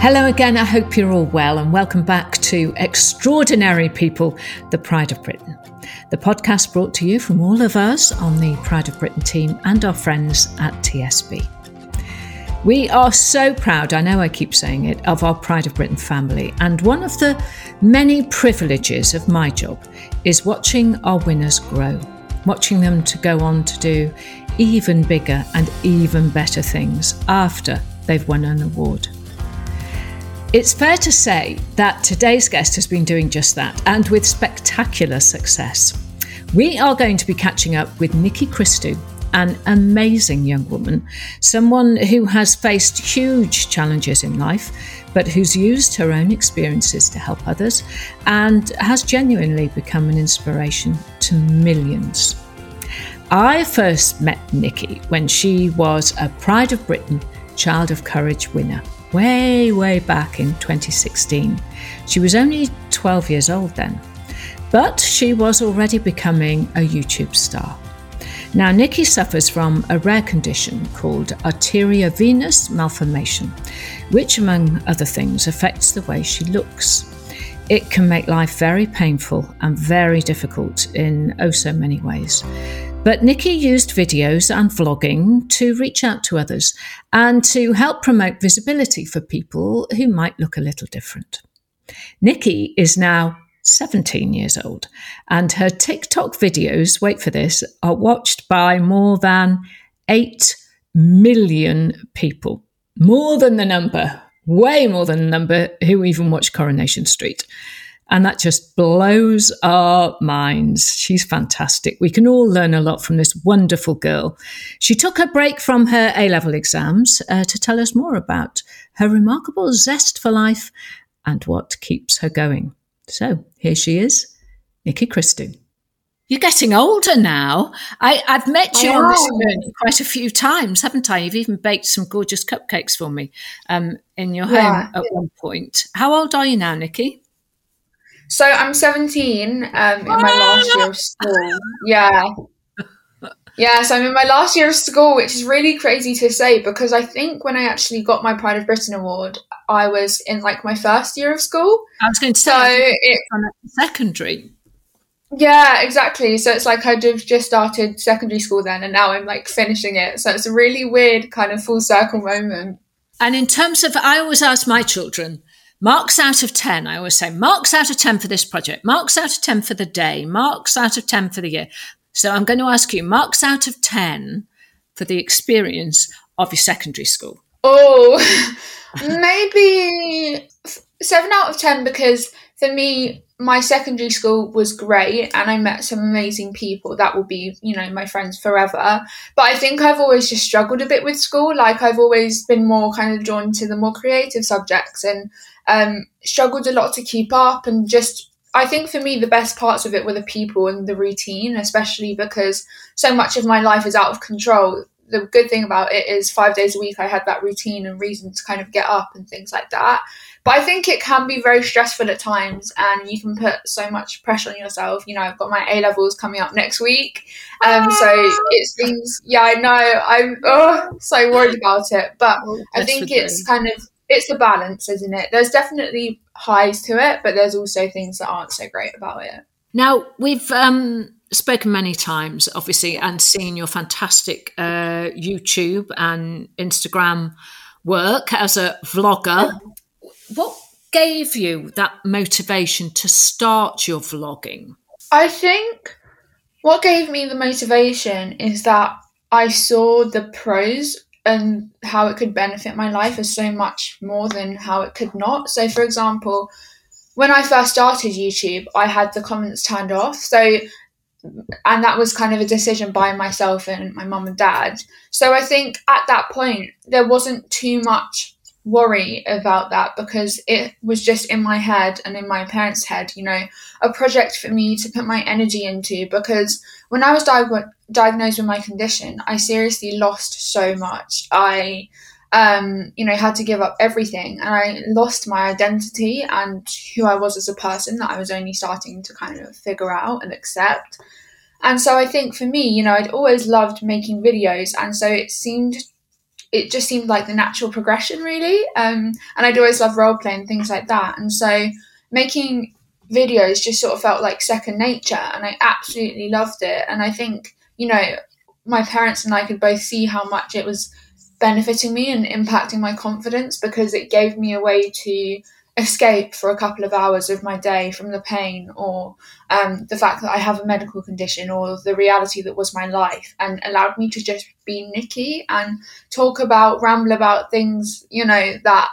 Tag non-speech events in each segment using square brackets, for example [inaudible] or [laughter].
Hello again, I hope you're all well, and welcome back to Extraordinary People, the Pride of Britain. The podcast brought to you from all of us on the Pride of Britain team and our friends at TSB. We are so proud, I know I keep saying it, of our Pride of Britain family, and one of the many privileges of my job is watching our winners grow, watching them to go on to do even bigger and even better things after they've won an award. It's fair to say that today's guest has been doing just that, and with spectacular success. We are going to be catching up with Nikki Christou, an amazing young woman, someone who has faced huge challenges in life, but who's used her own experiences to help others and has genuinely become an inspiration to millions. I first met Nikki when she was a Pride of Britain Child of Courage winner way, way back in 2016. She was only 12 years old then, but she was already becoming a YouTube star. Now, Nikki suffers from a rare condition called arteriovenous malformation, which, among other things, affects the way she looks. It can make life very painful and very difficult in oh so many ways. But Nikki used videos and vlogging to reach out to others and to help promote visibility for people who might look a little different. Nikki is now 17 years old, and her TikTok videos, wait for this, are watched by more than 8 million people. More than the number, way more than the number who even watch Coronation Street. And that just blows our minds. She's fantastic. We can all learn a lot from this wonderful girl. She took a break from her A level exams uh, to tell us more about her remarkable zest for life and what keeps her going. So here she is, Nikki Christou. You're getting older now. I, have met you on this journey quite a few times, haven't I? You've even baked some gorgeous cupcakes for me um, in your yeah. home at one point. How old are you now, Nikki? So I'm 17 um, in my last year of school. Yeah. Yeah, so I'm in my last year of school, which is really crazy to say because I think when I actually got my Pride of Britain award, I was in like my first year of school. I was going to say, so it, secondary. Yeah, exactly. So it's like I'd have just started secondary school then, and now I'm like finishing it. So it's a really weird kind of full circle moment. And in terms of, I always ask my children, Marks out of 10. I always say marks out of 10 for this project, marks out of 10 for the day, marks out of 10 for the year. So I'm going to ask you marks out of 10 for the experience of your secondary school. Oh, [laughs] maybe seven out of 10 because for me, my secondary school was great and I met some amazing people that will be, you know, my friends forever. But I think I've always just struggled a bit with school. Like I've always been more kind of drawn to the more creative subjects and um, struggled a lot to keep up and just I think for me the best parts of it were the people and the routine, especially because so much of my life is out of control. The good thing about it is five days a week I had that routine and reason to kind of get up and things like that. But I think it can be very stressful at times and you can put so much pressure on yourself. You know, I've got my A levels coming up next week. Um, so it seems, yeah, I know, I'm oh, so worried about it. But I think it's kind of it's a balance, isn't it? There's definitely highs to it, but there's also things that aren't so great about it. Now we've um, spoken many times, obviously, and seen your fantastic uh, YouTube and Instagram work as a vlogger. What gave you that motivation to start your vlogging? I think what gave me the motivation is that I saw the pros and how it could benefit my life is so much more than how it could not. So, for example, when I first started YouTube, I had the comments turned off. So, and that was kind of a decision by myself and my mum and dad. So, I think at that point, there wasn't too much worry about that because it was just in my head and in my parents' head, you know, a project for me to put my energy into because when I was di- diagnosed with my condition, I seriously lost so much. I um, you know, had to give up everything and I lost my identity and who I was as a person that I was only starting to kind of figure out and accept. And so I think for me, you know, I'd always loved making videos and so it seemed it just seemed like the natural progression, really. Um, and I'd always loved role playing things like that, and so making videos just sort of felt like second nature, and I absolutely loved it. And I think you know my parents and I could both see how much it was benefiting me and impacting my confidence because it gave me a way to escape for a couple of hours of my day from the pain or um, the fact that I have a medical condition or the reality that was my life and allowed me to just be Nikki and talk about, ramble about things, you know, that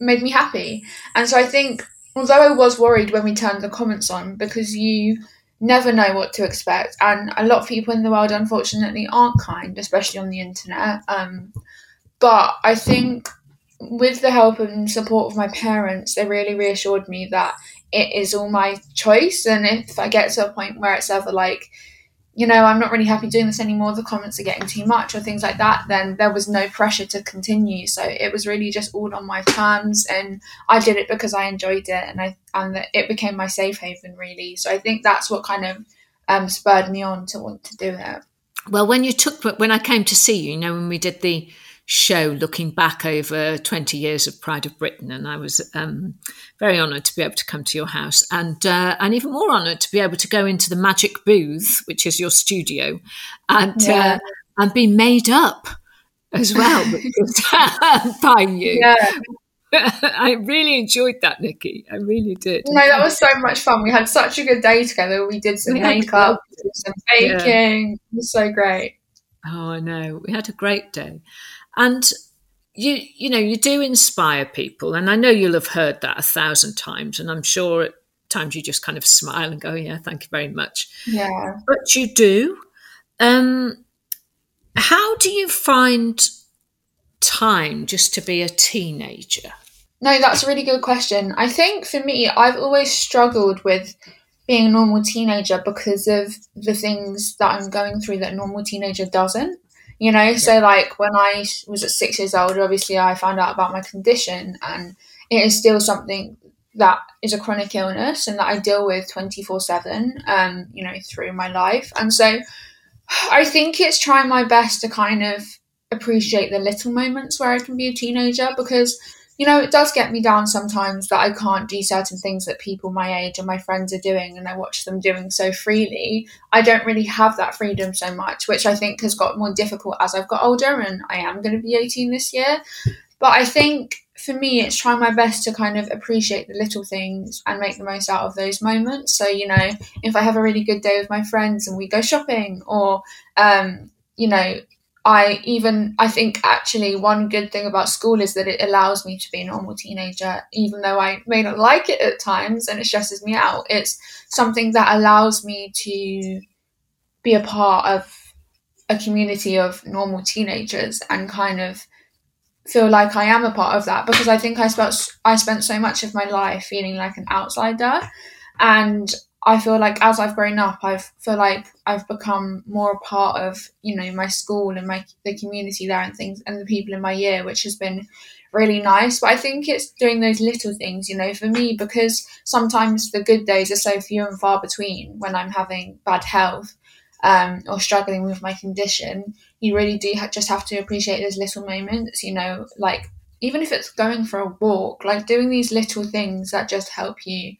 made me happy. And so I think, although I was worried when we turned the comments on because you never know what to expect and a lot of people in the world unfortunately aren't kind especially on the internet um, but i think with the help and support of my parents, they really reassured me that it is all my choice. And if I get to a point where it's ever like, you know, I'm not really happy doing this anymore, the comments are getting too much or things like that, then there was no pressure to continue. So it was really just all on my terms and I did it because I enjoyed it and I and it became my safe haven really. So I think that's what kind of um, spurred me on to want to do it. Well, when you took when I came to see you, you know, when we did the show looking back over 20 years of Pride of Britain. And I was um, very honoured to be able to come to your house and, uh, and even more honoured to be able to go into the Magic Booth, which is your studio, and, uh, yeah. uh, and be made up as well [laughs] by you. Yeah. [laughs] I really enjoyed that, Nikki. I really did. No, that was so much fun. We had such a good day together. We did some we makeup, some baking. Yeah. It was so great. Oh, I know. We had a great day. And you you know you do inspire people and i know you'll have heard that a thousand times and i'm sure at times you just kind of smile and go yeah thank you very much. Yeah. But you do. Um how do you find time just to be a teenager? No that's a really good question. I think for me i've always struggled with being a normal teenager because of the things that i'm going through that a normal teenager doesn't you know yeah. so like when i was at six years old obviously i found out about my condition and it is still something that is a chronic illness and that i deal with 24 7 um you know through my life and so i think it's trying my best to kind of appreciate the little moments where i can be a teenager because you know, it does get me down sometimes that I can't do certain things that people my age and my friends are doing, and I watch them doing so freely. I don't really have that freedom so much, which I think has got more difficult as I've got older, and I am going to be 18 this year. But I think for me, it's trying my best to kind of appreciate the little things and make the most out of those moments. So, you know, if I have a really good day with my friends and we go shopping, or, um, you know, I even I think actually one good thing about school is that it allows me to be a normal teenager, even though I may not like it at times and it stresses me out. It's something that allows me to be a part of a community of normal teenagers and kind of feel like I am a part of that because I think I spent I spent so much of my life feeling like an outsider and I feel like as I've grown up, I feel like I've become more a part of you know my school and my the community there and things and the people in my year, which has been really nice. But I think it's doing those little things, you know, for me because sometimes the good days are so few and far between when I'm having bad health um, or struggling with my condition. You really do ha- just have to appreciate those little moments, you know, like even if it's going for a walk, like doing these little things that just help you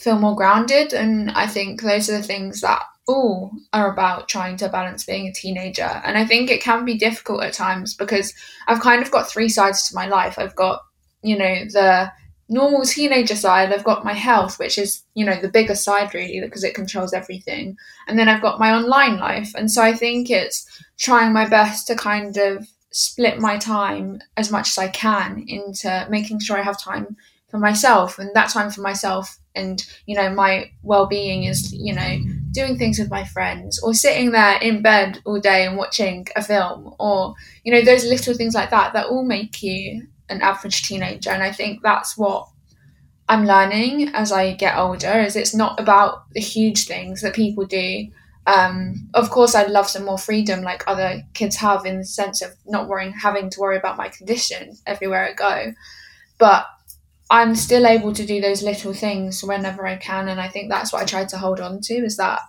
feel more grounded. And I think those are the things that all are about trying to balance being a teenager. And I think it can be difficult at times because I've kind of got three sides to my life. I've got, you know, the normal teenager side, I've got my health, which is, you know, the bigger side really because it controls everything. And then I've got my online life. And so I think it's trying my best to kind of split my time as much as I can into making sure I have time for myself and that time for myself and you know my well-being is you know doing things with my friends or sitting there in bed all day and watching a film or you know those little things like that that all make you an average teenager. And i think that's what i'm learning as i get older is it's not about the huge things that people do. Um, of course i'd love some more freedom like other kids have in the sense of not worrying having to worry about my condition everywhere i go. But I'm still able to do those little things whenever I can. And I think that's what I try to hold on to is that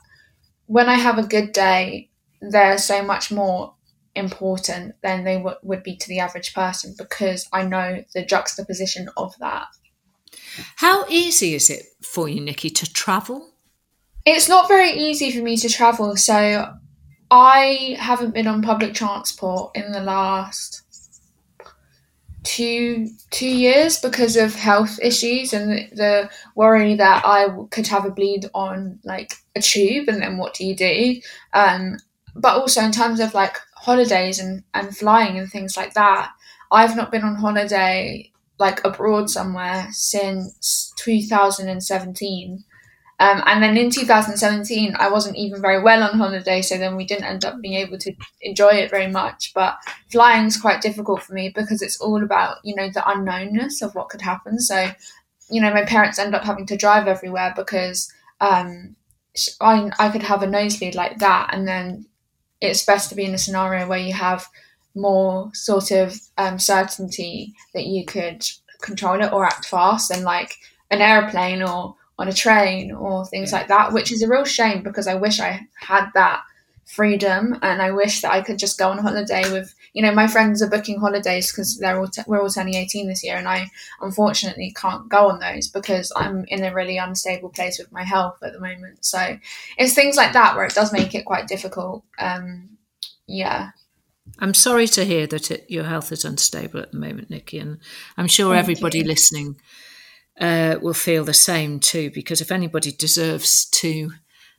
when I have a good day, they're so much more important than they w- would be to the average person because I know the juxtaposition of that. How easy is it for you, Nikki, to travel? It's not very easy for me to travel. So I haven't been on public transport in the last two two years because of health issues and the, worry that I could have a bleed on like a tube and then what do you do? Um but also in terms of like holidays and and flying and things like that I've not been on holiday like abroad somewhere since 2017 um, and then in 2017, I wasn't even very well on holiday, so then we didn't end up being able to enjoy it very much. But flying is quite difficult for me because it's all about, you know, the unknownness of what could happen. So, you know, my parents end up having to drive everywhere because um, I, I could have a nosebleed like that. And then it's best to be in a scenario where you have more sort of um, certainty that you could control it or act fast than like an airplane or on a train or things like that, which is a real shame because I wish I had that freedom and I wish that I could just go on holiday with, you know, my friends are booking holidays because they're all t- we're all turning 18 this year and I unfortunately can't go on those because I'm in a really unstable place with my health at the moment. So it's things like that where it does make it quite difficult. Um, yeah. I'm sorry to hear that it, your health is unstable at the moment, Nikki, and I'm sure Thank everybody you. listening uh, will feel the same too. Because if anybody deserves to,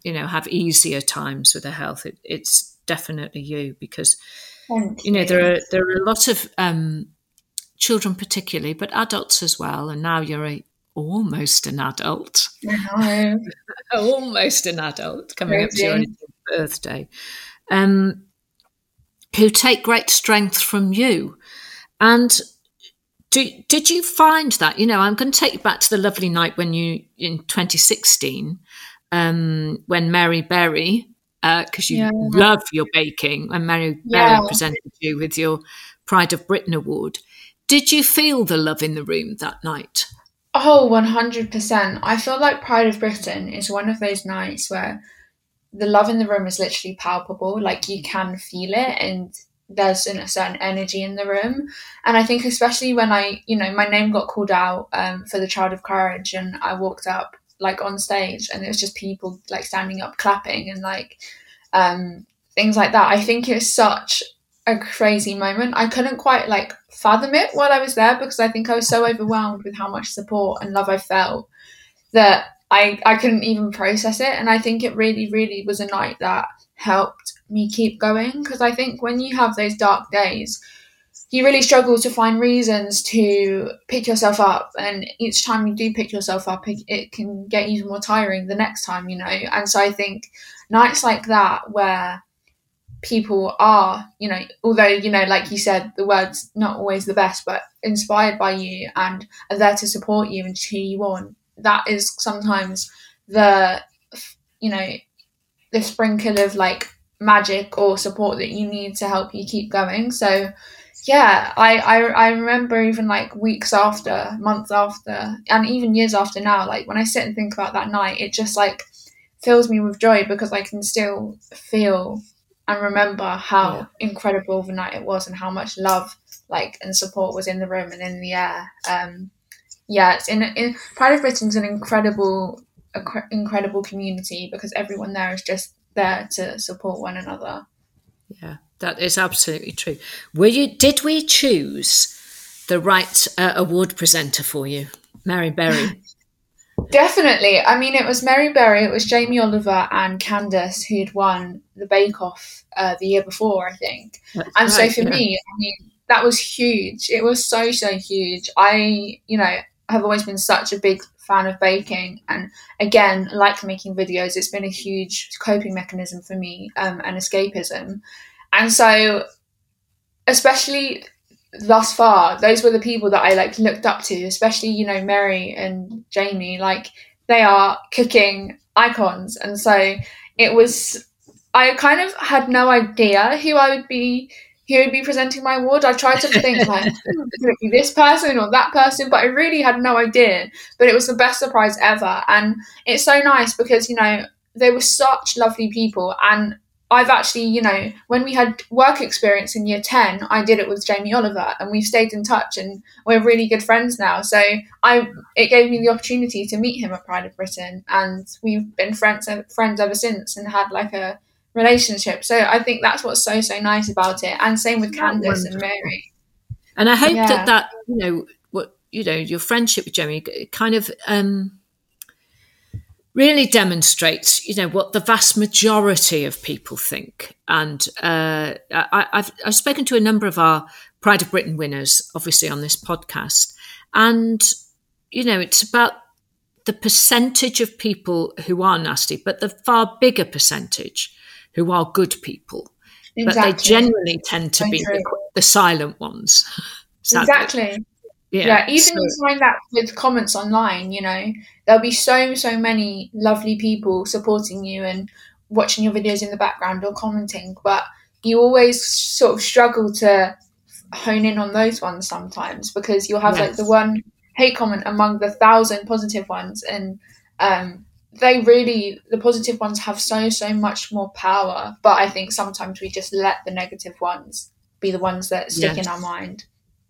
you know, have easier times with their health, it, it's definitely you. Because Thank you know there are there are a lot of um, children, particularly, but adults as well. And now you're a, almost an adult. [laughs] almost an adult coming up to your birthday. Um, who take great strength from you. And do, did you find that? You know, I'm going to take you back to the lovely night when you, in 2016, um, when Mary Berry, because uh, you yeah. love your baking, and Mary yeah. Berry presented you with your Pride of Britain Award. Did you feel the love in the room that night? Oh, 100%. I feel like Pride of Britain is one of those nights where the love in the room is literally palpable. Like you can feel it and there's a certain energy in the room. And I think especially when I, you know, my name got called out um, for the Child of Courage and I walked up like on stage and it was just people like standing up clapping and like um, things like that. I think it's such a crazy moment. I couldn't quite like fathom it while I was there because I think I was so overwhelmed with how much support and love I felt that I, I couldn't even process it. And I think it really, really was a night that helped me keep going because I think when you have those dark days, you really struggle to find reasons to pick yourself up. And each time you do pick yourself up, it, it can get even more tiring the next time, you know. And so I think nights like that where people are, you know, although, you know, like you said, the word's not always the best, but inspired by you and are there to support you and cheer you on, that is sometimes the, you know, the sprinkle of like magic or support that you need to help you keep going. So yeah, I, I I remember even like weeks after, months after, and even years after now, like when I sit and think about that night, it just like fills me with joy because I can still feel and remember how yeah. incredible the night it was and how much love like and support was in the room and in the air. Um, yeah, it's in, in Pride of Britain's an incredible a cr- incredible community because everyone there is just there to support one another. Yeah, that is absolutely true. Were you? Did we choose the right uh, award presenter for you, Mary Berry? [laughs] Definitely. I mean, it was Mary Berry, it was Jamie Oliver, and Candice who'd won the Bake Off uh, the year before, I think. That's and right, so for yeah. me, I mean, that was huge. It was so so huge. I, you know, have always been such a big fan of baking. And again like making videos it's been a huge coping mechanism for me um, and escapism. And so especially thus far those were the people that i like looked up to especially you know mary and jamie. Like they are cooking icons. And so it was i kind of had no idea who i would be he would be presenting my award. I tried to think like, [laughs] hmm, could it be this person or that person? But I really had no idea. But it was the best surprise ever. And it's so nice because, you know, they were such lovely people. And I've actually, you know, when we had work experience in year 10, I did it with Jamie Oliver and we've stayed in touch and we're really good friends now. So I it gave me the opportunity to meet him at Pride of Britain and we've been friends friends ever since and had like a relationship. So I think that's what's so so nice about it. And same with Candice and Mary. And I hope yeah. that that, you know, what you know, your friendship with Jamie kind of um really demonstrates, you know, what the vast majority of people think. And uh, I, have I've spoken to a number of our Pride of Britain winners, obviously on this podcast, and you know, it's about the percentage of people who are nasty, but the far bigger percentage who are good people. Exactly. But they generally tend to be the, the, silent ones. [laughs] exactly. Yeah, yeah even so, you find that with comments online, you know, there'll be so, so many lovely people supporting you and watching your videos in the background or commenting, but you always sort of struggle to hone in on those ones sometimes because you'll have yes. like the one hate comment among the thousand positive ones and um, they really the positive ones have so so much more power but i think sometimes we just let the negative ones be the ones that stick in our mind.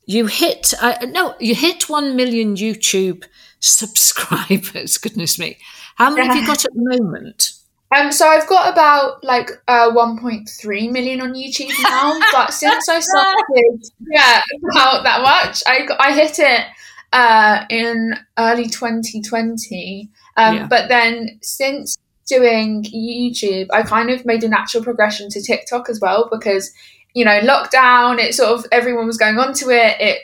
You hit uh, no you hit 1 million youtube [laughs] subscribers goodness me. How many have you got at the moment? Um so i've got about like uh 1.3 million on youtube now but since i [laughs] started yeah about that much. I i hit it uh in early 2020 um yeah. but then since doing youtube i kind of made a natural progression to tiktok as well because you know, lockdown, it sort of everyone was going onto it. It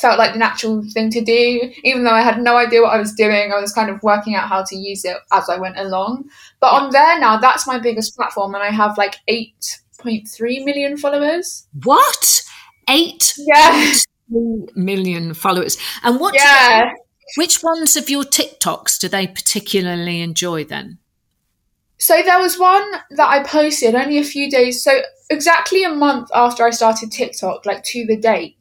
felt like the natural thing to do, even though I had no idea what I was doing. I was kind of working out how to use it as I went along. But on there now, that's my biggest platform, and I have like 8.3 million followers. What? Eight? Yeah. Million followers. And what? Yeah. which ones of your TikToks do they particularly enjoy then? So there was one that I posted only a few days. So exactly a month after I started TikTok, like to the date,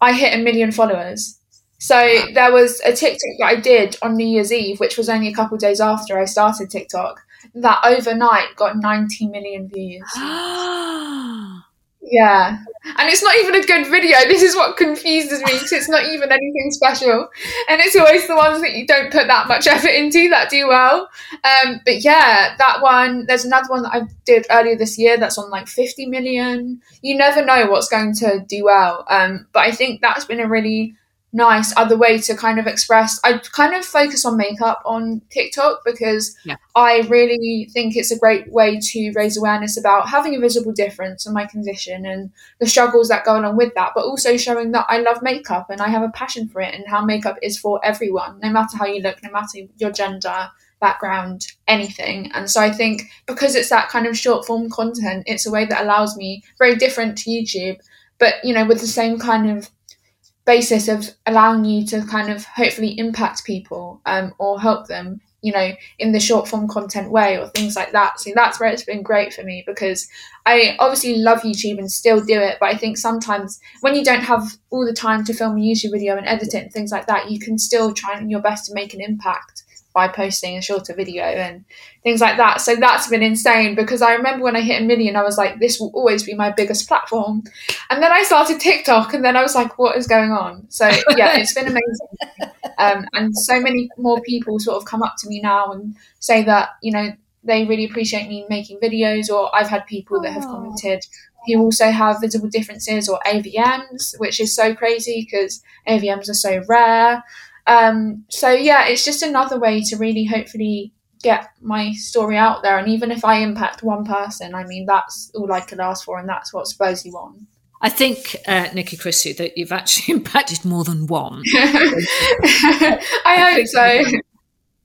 I hit a million followers. So there was a TikTok that I did on New Year's Eve, which was only a couple days after I started TikTok, that overnight got 90 million views. [gasps] [gasps] [gasps] Yeah. And it's not even a good video. This is what confuses me because it's not even anything special. And it's always the ones that you don't put that much effort into that do well. Um, but yeah, that one, there's another one that I did earlier this year that's on like 50 million. You never know what's going to do well. Um, but I think that's been a really nice other way to kind of express i kind of focus on makeup on tiktok because yeah. i really think it's a great way to raise awareness about having a visible difference in my condition and the struggles that go along with that but also showing that i love makeup and i have a passion for it and how makeup is for everyone no matter how you look no matter your gender background anything and so i think because it's that kind of short form content it's a way that allows me very different to youtube but you know with the same kind of basis of allowing you to kind of hopefully impact people um, or help them you know in the short form content way or things like that. So that's where it's been great for me because i obviously love youtube and still do it but i think sometimes when you don't have all the time to film a youtube video and edit it and things like that you can still try your best to make an impact by posting a shorter video and things like that. So that's been insane because I remember when I hit a million, I was like, this will always be my biggest platform. And then I started TikTok and then I was like, what is going on? So yeah, [laughs] it's been amazing. Um, and so many more people sort of come up to me now and say that, you know, they really appreciate me making videos or I've had people that have commented who also have visible differences or AVMs, which is so crazy because AVMs are so rare. Um, so yeah, it's just another way to really hopefully get my story out there. And even if I impact one person, I mean, that's all I could ask for, and that's what Spursy won. I think, uh, Nikki Christou, that you've actually [laughs] impacted more than one. I, [laughs] I hope so.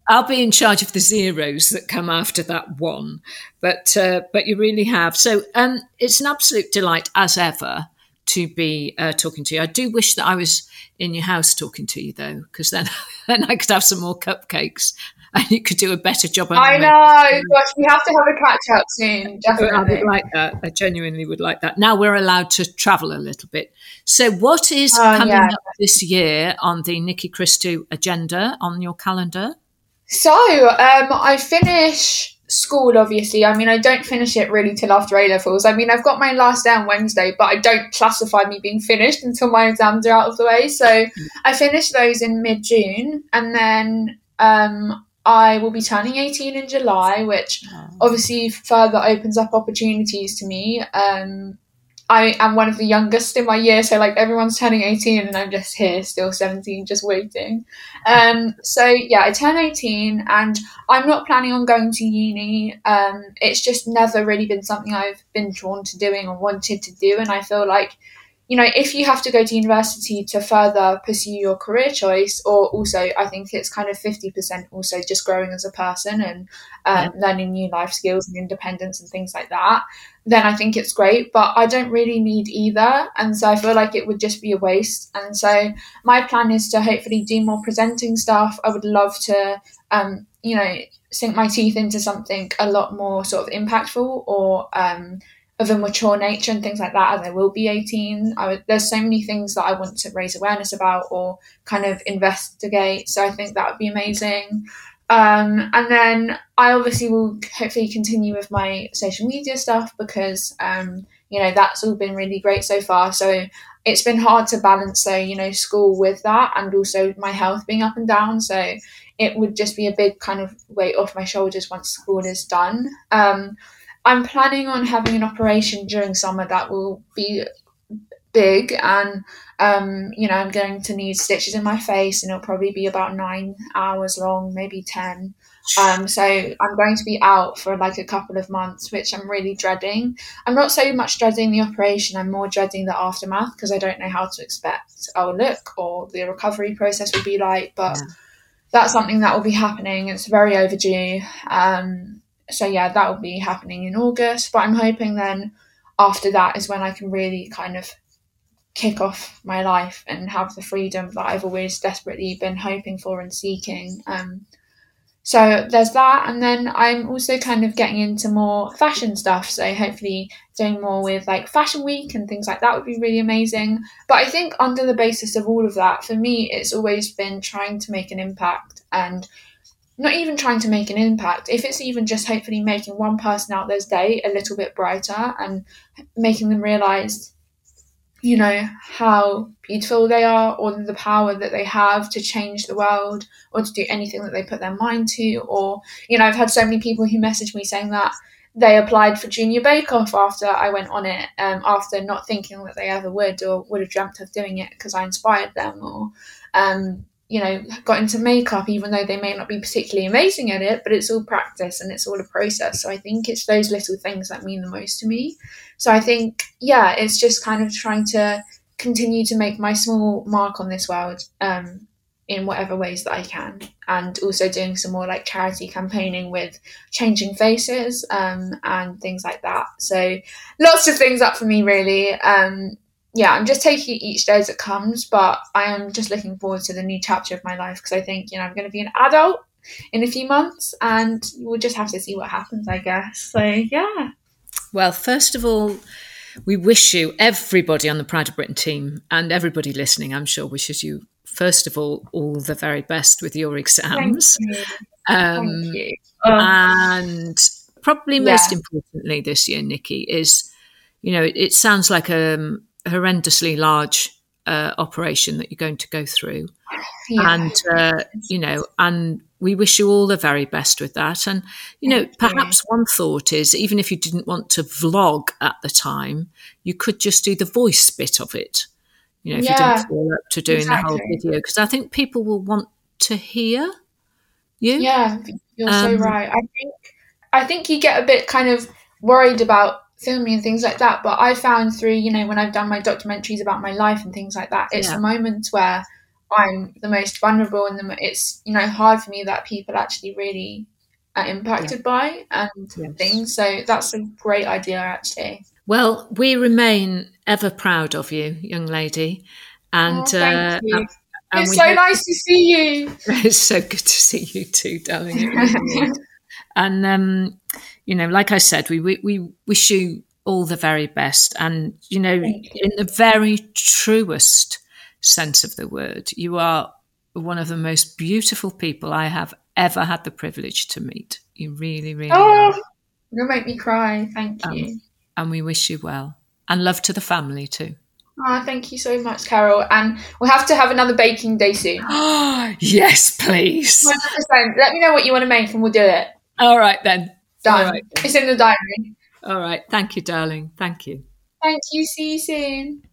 I'll be in charge of the zeros that come after that one, but uh, but you really have. So um, it's an absolute delight as ever to be uh, talking to you. I do wish that I was in your house talking to you though, because then [laughs] then I could have some more cupcakes and you could do a better job. I know, gosh, we have to have a catch up soon. Definitely, I would like that. I genuinely would like that. Now we're allowed to travel a little bit. So, what is oh, coming yeah. up this year on the Nikki Christou agenda on your calendar? So, um, I finish school, obviously, I mean, I don't finish it really till after A levels. I mean, I've got my last day on Wednesday, but I don't classify me being finished until my exams are out of the way. So I finish those in mid June, and then um, I will be turning 18 in July, which obviously further opens up opportunities to me. Um, I am one of the youngest in my year, so like everyone's turning 18 and I'm just here, still 17, just waiting. Um, so yeah, I turn 18 and I'm not planning on going to uni. Um, it's just never really been something I've been drawn to doing or wanted to do, and I feel like you know, if you have to go to university to further pursue your career choice, or also, I think it's kind of 50% also just growing as a person and um, yeah. learning new life skills and independence and things like that, then I think it's great. But I don't really need either. And so I feel like it would just be a waste. And so my plan is to hopefully do more presenting stuff. I would love to, um, you know, sink my teeth into something a lot more sort of impactful or, um, of a mature nature and things like that as I will be 18. I there's so many things that I want to raise awareness about or kind of investigate. So I think that would be amazing. Um, and then I obviously will hopefully continue with my social media stuff because, um, you know, that's all been really great so far. So it's been hard to balance, so, you know, school with that and also my health being up and down. So it would just be a big kind of weight off my shoulders once school is done. Um, I'm planning on having an operation during summer that will be big and um, you know i'm going to need stitches in my face and it'll probably be about nine hours long maybe ten um, so i'm going to be out for like a couple of months which i'm really dreading i'm not so much dreading the operation i'm more dreading the aftermath because i don't know how to expect i'll look or the recovery process will be like but yeah. that's something that will be happening it's very overdue um, so yeah, that will be happening in August. But I'm hoping then after that is when I can really kind of kick off my life and have the freedom that I've always desperately been hoping for and seeking. Um, so there's that, and then I'm also kind of getting into more fashion stuff. So hopefully doing more with like Fashion Week and things like that would be really amazing. But I think under the basis of all of that, for me, it's always been trying to make an impact and not even trying to make an impact, if it's even just hopefully making one person out their day a little bit brighter and making them realize, you know, how beautiful they are or the power that they have to change the world or to do anything that they put their mind to. Or, you know, I've had so many people who message me saying that they applied for Junior Bake Off after I went on it, um, after not thinking that they ever would or would have dreamt of doing it because I inspired them or, um, you know, got into makeup, even though they may not be particularly amazing at it, but it's all practice and it's all a process. So I think it's those little things that mean the most to me. So I think, yeah, it's just kind of trying to continue to make my small mark on this world um, in whatever ways that I can. And also doing some more like charity campaigning with changing faces um, and things like that. So lots of things up for me, really. Um, yeah, I'm just taking it each day as it comes, but I am just looking forward to the new chapter of my life because I think, you know, I'm going to be an adult in a few months and we'll just have to see what happens, I guess. So, yeah. Well, first of all, we wish you, everybody on the Pride of Britain team and everybody listening, I'm sure, wishes you, first of all, all the very best with your exams. Thank you. Um, Thank you. Um, and probably most yeah. importantly this year, Nikki, is, you know, it, it sounds like a, um, horrendously large uh, operation that you're going to go through. Yeah. And, uh, you know, and we wish you all the very best with that. And, you know, perhaps one thought is even if you didn't want to vlog at the time, you could just do the voice bit of it. You know, if yeah, you didn't feel up to doing exactly. the whole video, because I think people will want to hear you. Yeah, you're um, so right. I think I think you get a bit kind of worried about filming and things like that. But I found through, you know, when I've done my documentaries about my life and things like that, it's yeah. the moments where I'm the most vulnerable and the, it's, you know, hard for me that people actually really are impacted yeah. by and yes. things. So that's a great idea, actually. Well, we remain ever proud of you, young lady. And, oh, uh, and, and it's so hope- nice to see you. [laughs] it's so good to see you too, darling. [laughs] and um, you know, like I said, we, we, we wish you all the very best. And, you know, you. in the very truest sense of the word, you are one of the most beautiful people I have ever had the privilege to meet. You really, really Oh, are. you'll make me cry. Thank Um, you. And we wish you well. And love to the family too. Oh, thank you so much, Carol. And we'll have to have another baking day soon. [gasps] yes, please. [laughs] 100%. Let me know what you want to make and we'll do it. All right then. Done. All right. It's in the diary. All right. Thank you, darling. Thank you. Thank you. See you soon.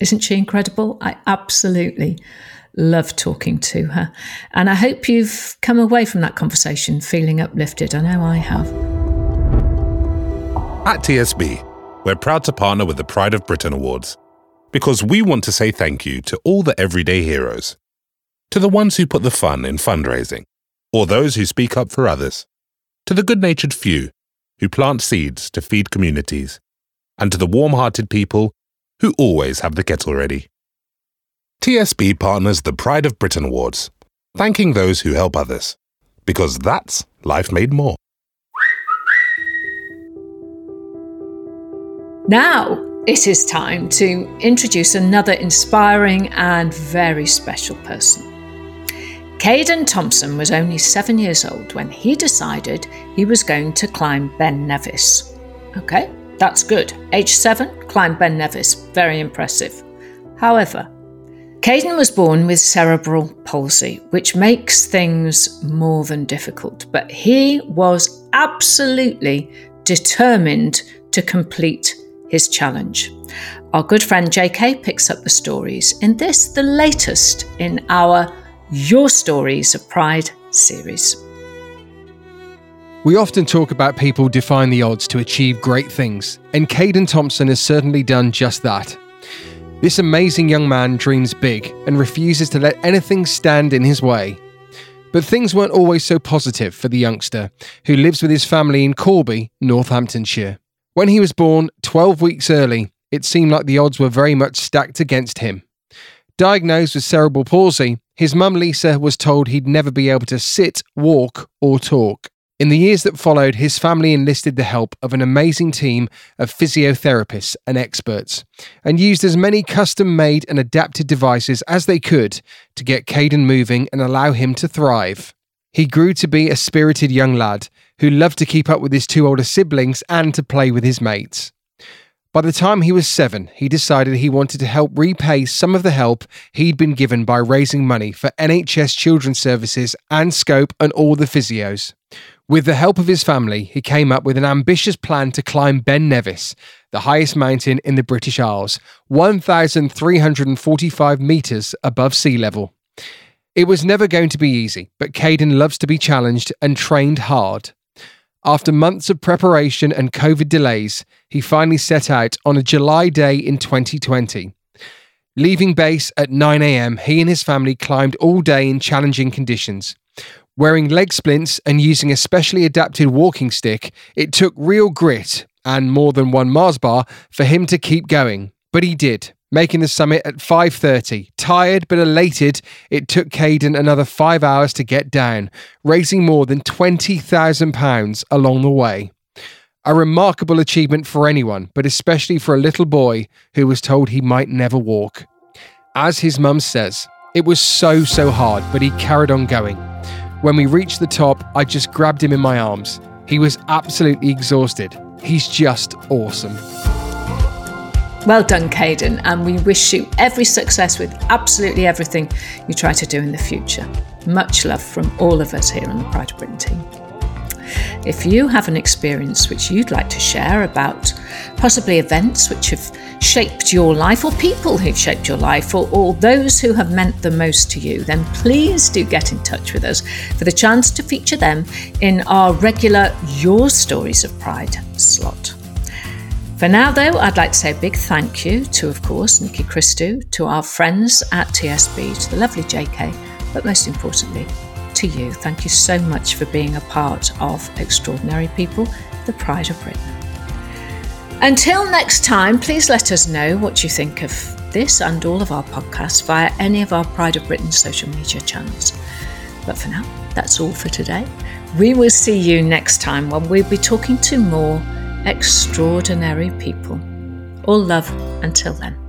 Isn't she incredible? I absolutely love talking to her. And I hope you've come away from that conversation feeling uplifted. I know I have. At TSB, we're proud to partner with the Pride of Britain Awards because we want to say thank you to all the everyday heroes, to the ones who put the fun in fundraising, or those who speak up for others, to the good natured few who plant seeds to feed communities, and to the warm hearted people who always have the kettle ready. TSB partners the Pride of Britain Awards, thanking those who help others, because that's life made more. Now it is time to introduce another inspiring and very special person. Caden Thompson was only seven years old when he decided he was going to climb Ben Nevis. Okay, that's good. Age seven, climb Ben Nevis. Very impressive. However, Caden was born with cerebral palsy, which makes things more than difficult, but he was absolutely determined to complete his challenge. Our good friend JK picks up the stories in this, the latest in our Your Stories of Pride series. We often talk about people defying the odds to achieve great things, and Caden Thompson has certainly done just that. This amazing young man dreams big and refuses to let anything stand in his way. But things weren't always so positive for the youngster, who lives with his family in Corby, Northamptonshire. When he was born, 12 weeks early, it seemed like the odds were very much stacked against him. Diagnosed with cerebral palsy, his mum Lisa was told he'd never be able to sit, walk, or talk. In the years that followed, his family enlisted the help of an amazing team of physiotherapists and experts, and used as many custom made and adapted devices as they could to get Caden moving and allow him to thrive. He grew to be a spirited young lad who loved to keep up with his two older siblings and to play with his mates. By the time he was seven, he decided he wanted to help repay some of the help he'd been given by raising money for NHS Children's Services and Scope and all the physios. With the help of his family, he came up with an ambitious plan to climb Ben Nevis, the highest mountain in the British Isles, 1,345 metres above sea level. It was never going to be easy, but Caden loves to be challenged and trained hard. After months of preparation and COVID delays, he finally set out on a July day in 2020. Leaving base at 9am, he and his family climbed all day in challenging conditions. Wearing leg splints and using a specially adapted walking stick, it took real grit and more than one Mars bar for him to keep going. But he did, making the summit at 5:30. Tired but elated, it took Caden another 5 hours to get down, raising more than 20,000 pounds along the way. A remarkable achievement for anyone, but especially for a little boy who was told he might never walk. As his mum says, it was so so hard, but he carried on going. When we reached the top, I just grabbed him in my arms. He was absolutely exhausted. He's just awesome. Well done, Caden, and we wish you every success with absolutely everything you try to do in the future. Much love from all of us here on the Pride of Britain team. If you have an experience which you'd like to share about possibly events which have shaped your life, or people who've shaped your life, or, or those who have meant the most to you, then please do get in touch with us for the chance to feature them in our regular Your Stories of Pride slot. For now, though, I'd like to say a big thank you to, of course, Nikki Christou, to our friends at TSB, to the lovely JK, but most importantly, to you. Thank you so much for being a part of Extraordinary People, the Pride of Britain. Until next time, please let us know what you think of this and all of our podcasts via any of our Pride of Britain social media channels. But for now, that's all for today. We will see you next time when we'll be talking to more extraordinary people. All love until then.